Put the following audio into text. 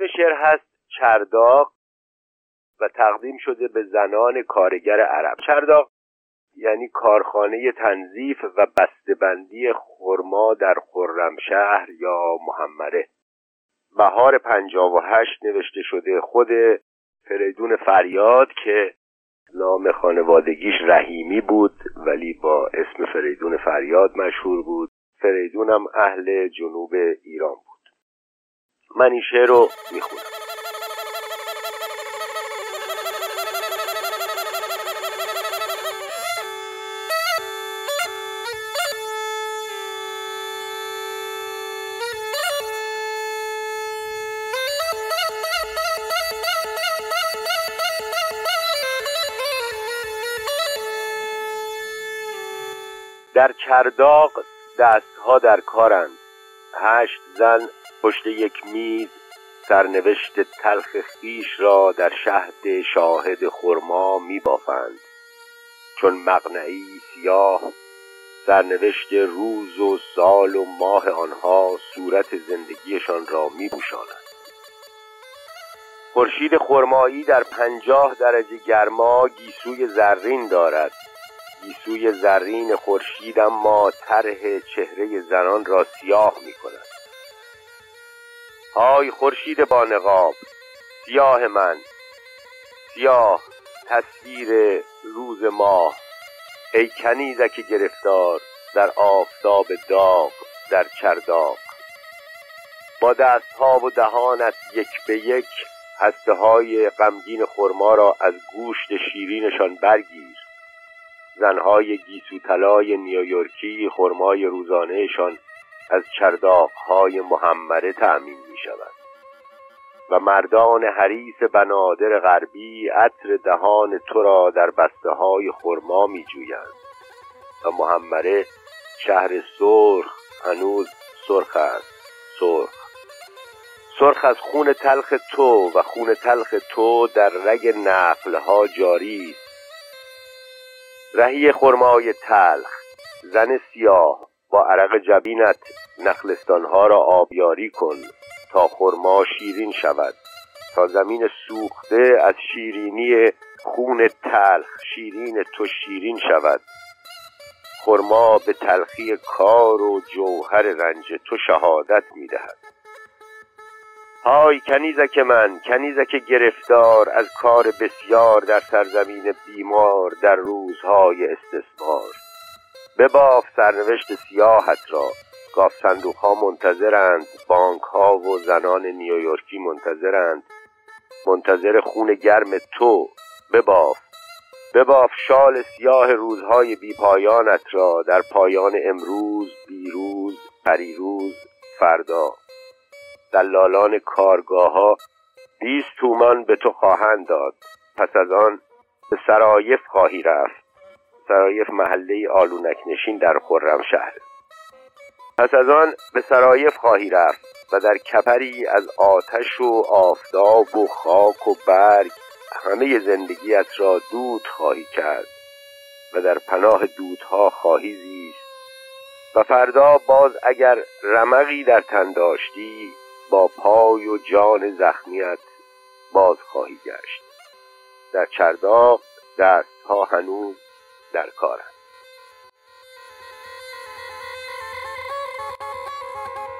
اسم شعر هست چرداق و تقدیم شده به زنان کارگر عرب. چرداق یعنی کارخانه تنظیف و بسته‌بندی خرما در خرمشهر یا محمره. بهار پنجاب و هشت نوشته شده خود فریدون فریاد که نام خانوادگیش رحیمی بود ولی با اسم فریدون فریاد مشهور بود. فریدونم اهل جنوب ایران بود. من این شعر رو می‌خونم. در چرداق دستها در کارند. هشت زن پشت یک میز سرنوشت تلخ خیش را در شهد شاهد خرما می بافند چون مقنعی سیاه سرنوشت روز و سال و ماه آنها صورت زندگیشان را می بوشانند خورشید خرمایی در پنجاه درجه گرما گیسوی زرین دارد. گیسوی زرین خورشید اما طرح چهره زنان را سیاه می کند های خورشید با نقاب. سیاه من. سیاه تصویر روز ماه. ای کنیزک گرفتار در آفتاب داغ در چرداغ. با دستها و دهانت یک به یک هسته های غمگین خرما را از گوشت شیرینشان برگیر. زنهای گیسوتلای نیویورکی خرمای روزانهشان از چرداقهای محمره تأمین می شود و مردان حریس بنادر غربی عطر دهان تو را در بسته های خرما می جویند و محمره شهر سرخ هنوز سرخ است. سرخ. سرخ از خون تلخ تو و خون تلخ تو در رگ نقلها جاری. رهی خرمای تلخ. زن سیاه با عرق جبینت نخلستانها را آبیاری کن. تا خرما شیرین شود. تا زمین سوخته از شیرینی خون تلخ شیرین تو شیرین شود. خرما به تلخی کار و جوهر رنج تو شهادت می‌دهد. های کنیزک من کنیزک گرفتار از کار بسیار در سرزمین بیمار در روزهای استثمار. بباف سرنوشت سیاحت را. گاف صندوق ها منتظرند. بانک ها و زنان نیویورکی منتظرند. منتظر خون گرم تو. بباف. بباف شال سیاه روزهای بیپایانت را در پایان امروز بیروز پریروز فردا. دلالان کارگاه ها بیست تومان به تو خواهند داد. پس از آن به سرایف خواهی رفت. سرایف محله آلونک نشین در خرم شهر. پس از آن به سرایف خواهی رفت و در کپری از آتش و آفتاب و خاک و برگ همه زندگیت را دود خواهی کرد و در پناه دودها خواهی زیست و فردا باز اگر رمقی در تن داشتی با پای و جان زخمیت باز خواهی گشت. در چرداق دستها هنوز در کارند Thank you.